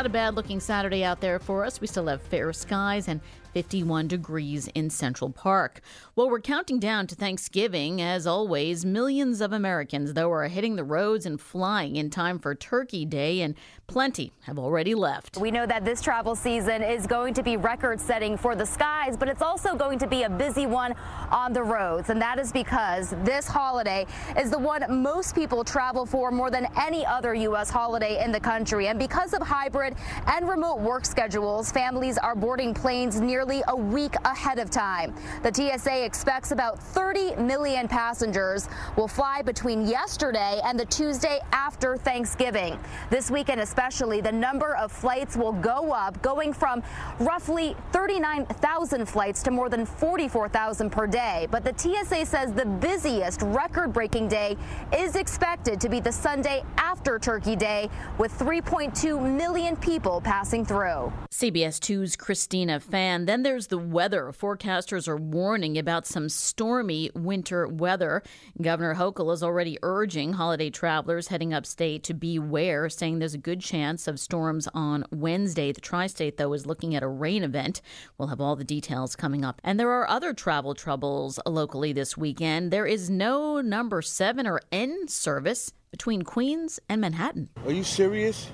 Not a bad looking Saturday out there for us. We still have fair skies and 51 degrees in Central Park. Well, we're counting down to Thanksgiving. As always, millions of Americans, though, are hitting the roads and flying in time for Turkey Day, and plenty have already left. We know that this travel season is going to be record setting for the skies, but it's also going to be a busy one on the roads. And that is because this holiday is the one most people travel for more than any other U.S. holiday in the country. And because of hybrid and remote work schedules, families are boarding planes nearly a week ahead of time. The TSA expects about 30 million passengers will fly between yesterday and the Tuesday after Thanksgiving. This weekend, especially, the number of flights will go up, going from roughly 39,000 flights to more than 44,000 per day. But the TSA says the busiest record breaking day is expected to be the Sunday after Turkey Day, with 3.2 million people passing through. CBS 2's Christina Fan. Then there's the weather. Forecasters are warning about some stormy winter weather. Governor Hochul is already urging holiday travelers heading upstate to beware, saying there's a good chance of storms on Wednesday. The tri state, though, is looking at a rain event. We'll have all the details coming up. And there are other travel troubles locally this weekend. There is no number seven or N service between Queens and Manhattan. Are you serious?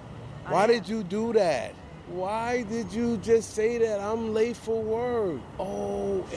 Why did you do that? Why did you just say that? I'm late for work. OMG.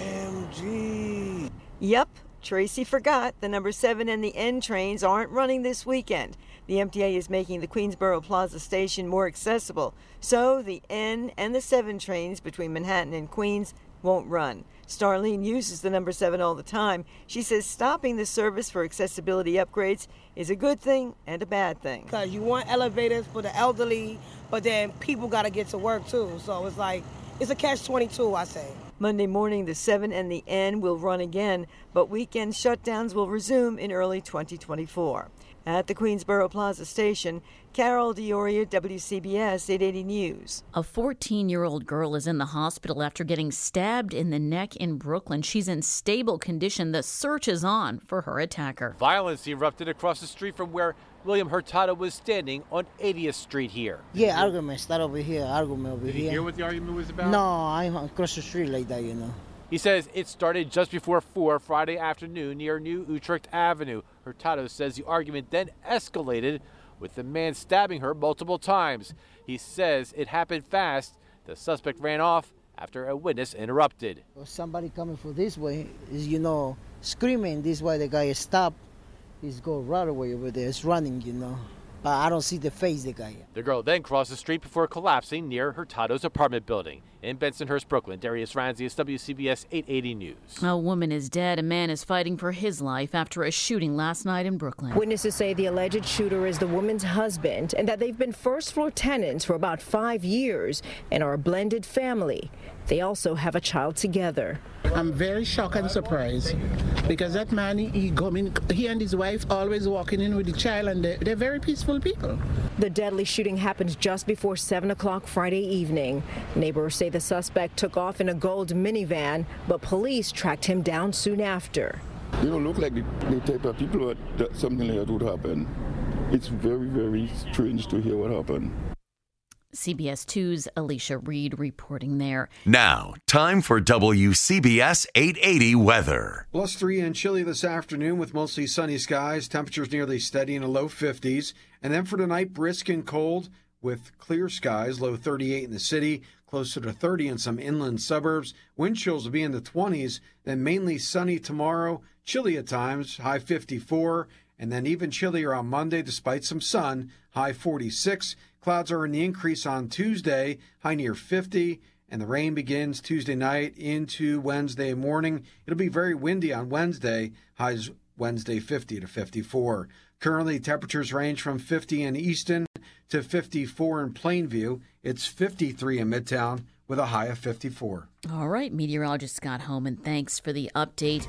Yep, Tracy forgot the number 7 and the N trains aren't running this weekend. The MTA is making the Queensboro Plaza station more accessible, so the N and the 7 trains between Manhattan and Queens won't run. Starlene uses the number 7 all the time. She says stopping the service for accessibility upgrades is a good thing and a bad thing. Because you want elevators for the elderly, but then people got to get to work too. So it's like, it's a catch 22, I say. Monday morning, the 7 and the N will run again, but weekend shutdowns will resume in early 2024. At the Queensboro Plaza station, Carol D'Auria, WCBS 880 News. A 14 year old girl is in the hospital after getting stabbed in the neck in Brooklyn. She's in stable condition. The search is on for her attacker. Violence erupted across the street from where William Hurtado was standing on 80th Street here. Yeah, argument start over here, argument over Did here. you hear what the argument was about? No, I'm across the street like that, you know. He says it started just before 4 Friday afternoon near New Utrecht Avenue. Hurtado says the argument then escalated with the man stabbing her multiple times. He says it happened fast. The suspect ran off after a witness interrupted. Somebody coming for this way is, you know, screaming this way. The guy stop. He's go right away over there. It's running, you know. But I don't see the face, the guy. The girl then crossed the street before collapsing near Hurtado's apartment building. In Bensonhurst, Brooklyn, Darius Ranzius, WCBS 880 News. A woman is dead. A man is fighting for his life after a shooting last night in Brooklyn. Witnesses say the alleged shooter is the woman's husband and that they've been first floor tenants for about five years and are a blended family. They also have a child together. I'm very shocked and surprised because that man, he, he coming, he and his wife always walking in with the child, and they're, they're very peaceful people. The deadly shooting happened just before 7 o'clock Friday evening. Neighbors say the suspect took off in a gold minivan, but police tracked him down soon after. They don't look like the, the type of people that something like that would happen. It's very, very strange to hear what happened. CBS 2's Alicia Reed reporting there. Now, time for WCBS 880 weather. Plus three and chilly this afternoon with mostly sunny skies. Temperatures nearly steady in the low 50s. And then for tonight, brisk and cold with clear skies, low 38 in the city, closer to 30 in some inland suburbs. Wind chills will be in the 20s, then mainly sunny tomorrow, chilly at times, high 54, and then even chillier on Monday despite some sun, high 46. Clouds are in the increase on Tuesday, high near 50, and the rain begins Tuesday night into Wednesday morning. It'll be very windy on Wednesday, highs Wednesday 50 to 54. Currently, temperatures range from 50 in Easton to 54 in Plainview. It's 53 in Midtown with a high of 54. All right, meteorologist Scott Homan, thanks for the update.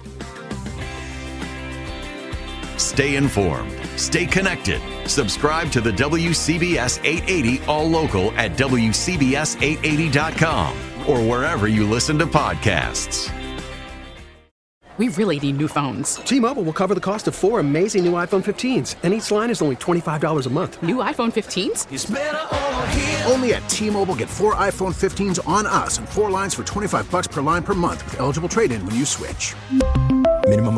Stay informed, stay connected. Subscribe to the WCBS 880 All Local at WCBS880.com or wherever you listen to podcasts. We really need new phones. T-Mobile will cover the cost of four amazing new iPhone 15s, and each line is only $25 a month. New iPhone 15s? Only at T-Mobile get four iPhone 15s on us and four lines for 25 bucks per line per month with eligible trade-in when you switch.